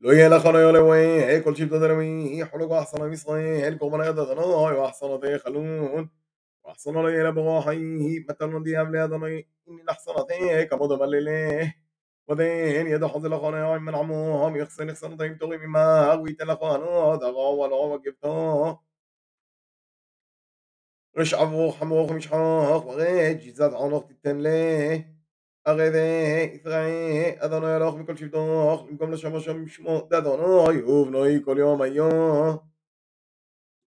لو يلا خنا يلا وين هاي كل شيء بتدري مين هي حلو احسن ميس هاي الكم أنا ده أنا هاي احسن تي خلون. احسن لا يلا بقى هاي هي مثلا دي هم عامل هذا إني احسن تي هاي كم ده ملله ودين يد حظ حصل خنا يوم من عمو. هم يخسر يخسر طيب تغي مما هوي تلفون هذا هو ولا هو جبته رش عفوخ حمو خمش حاق وغيج جزات عنق تتنليه הרי זה ישראל, אדוני הלוך מכל שבטו, במקום לשמש שמו דאדוני, ובנוי כל יום היום.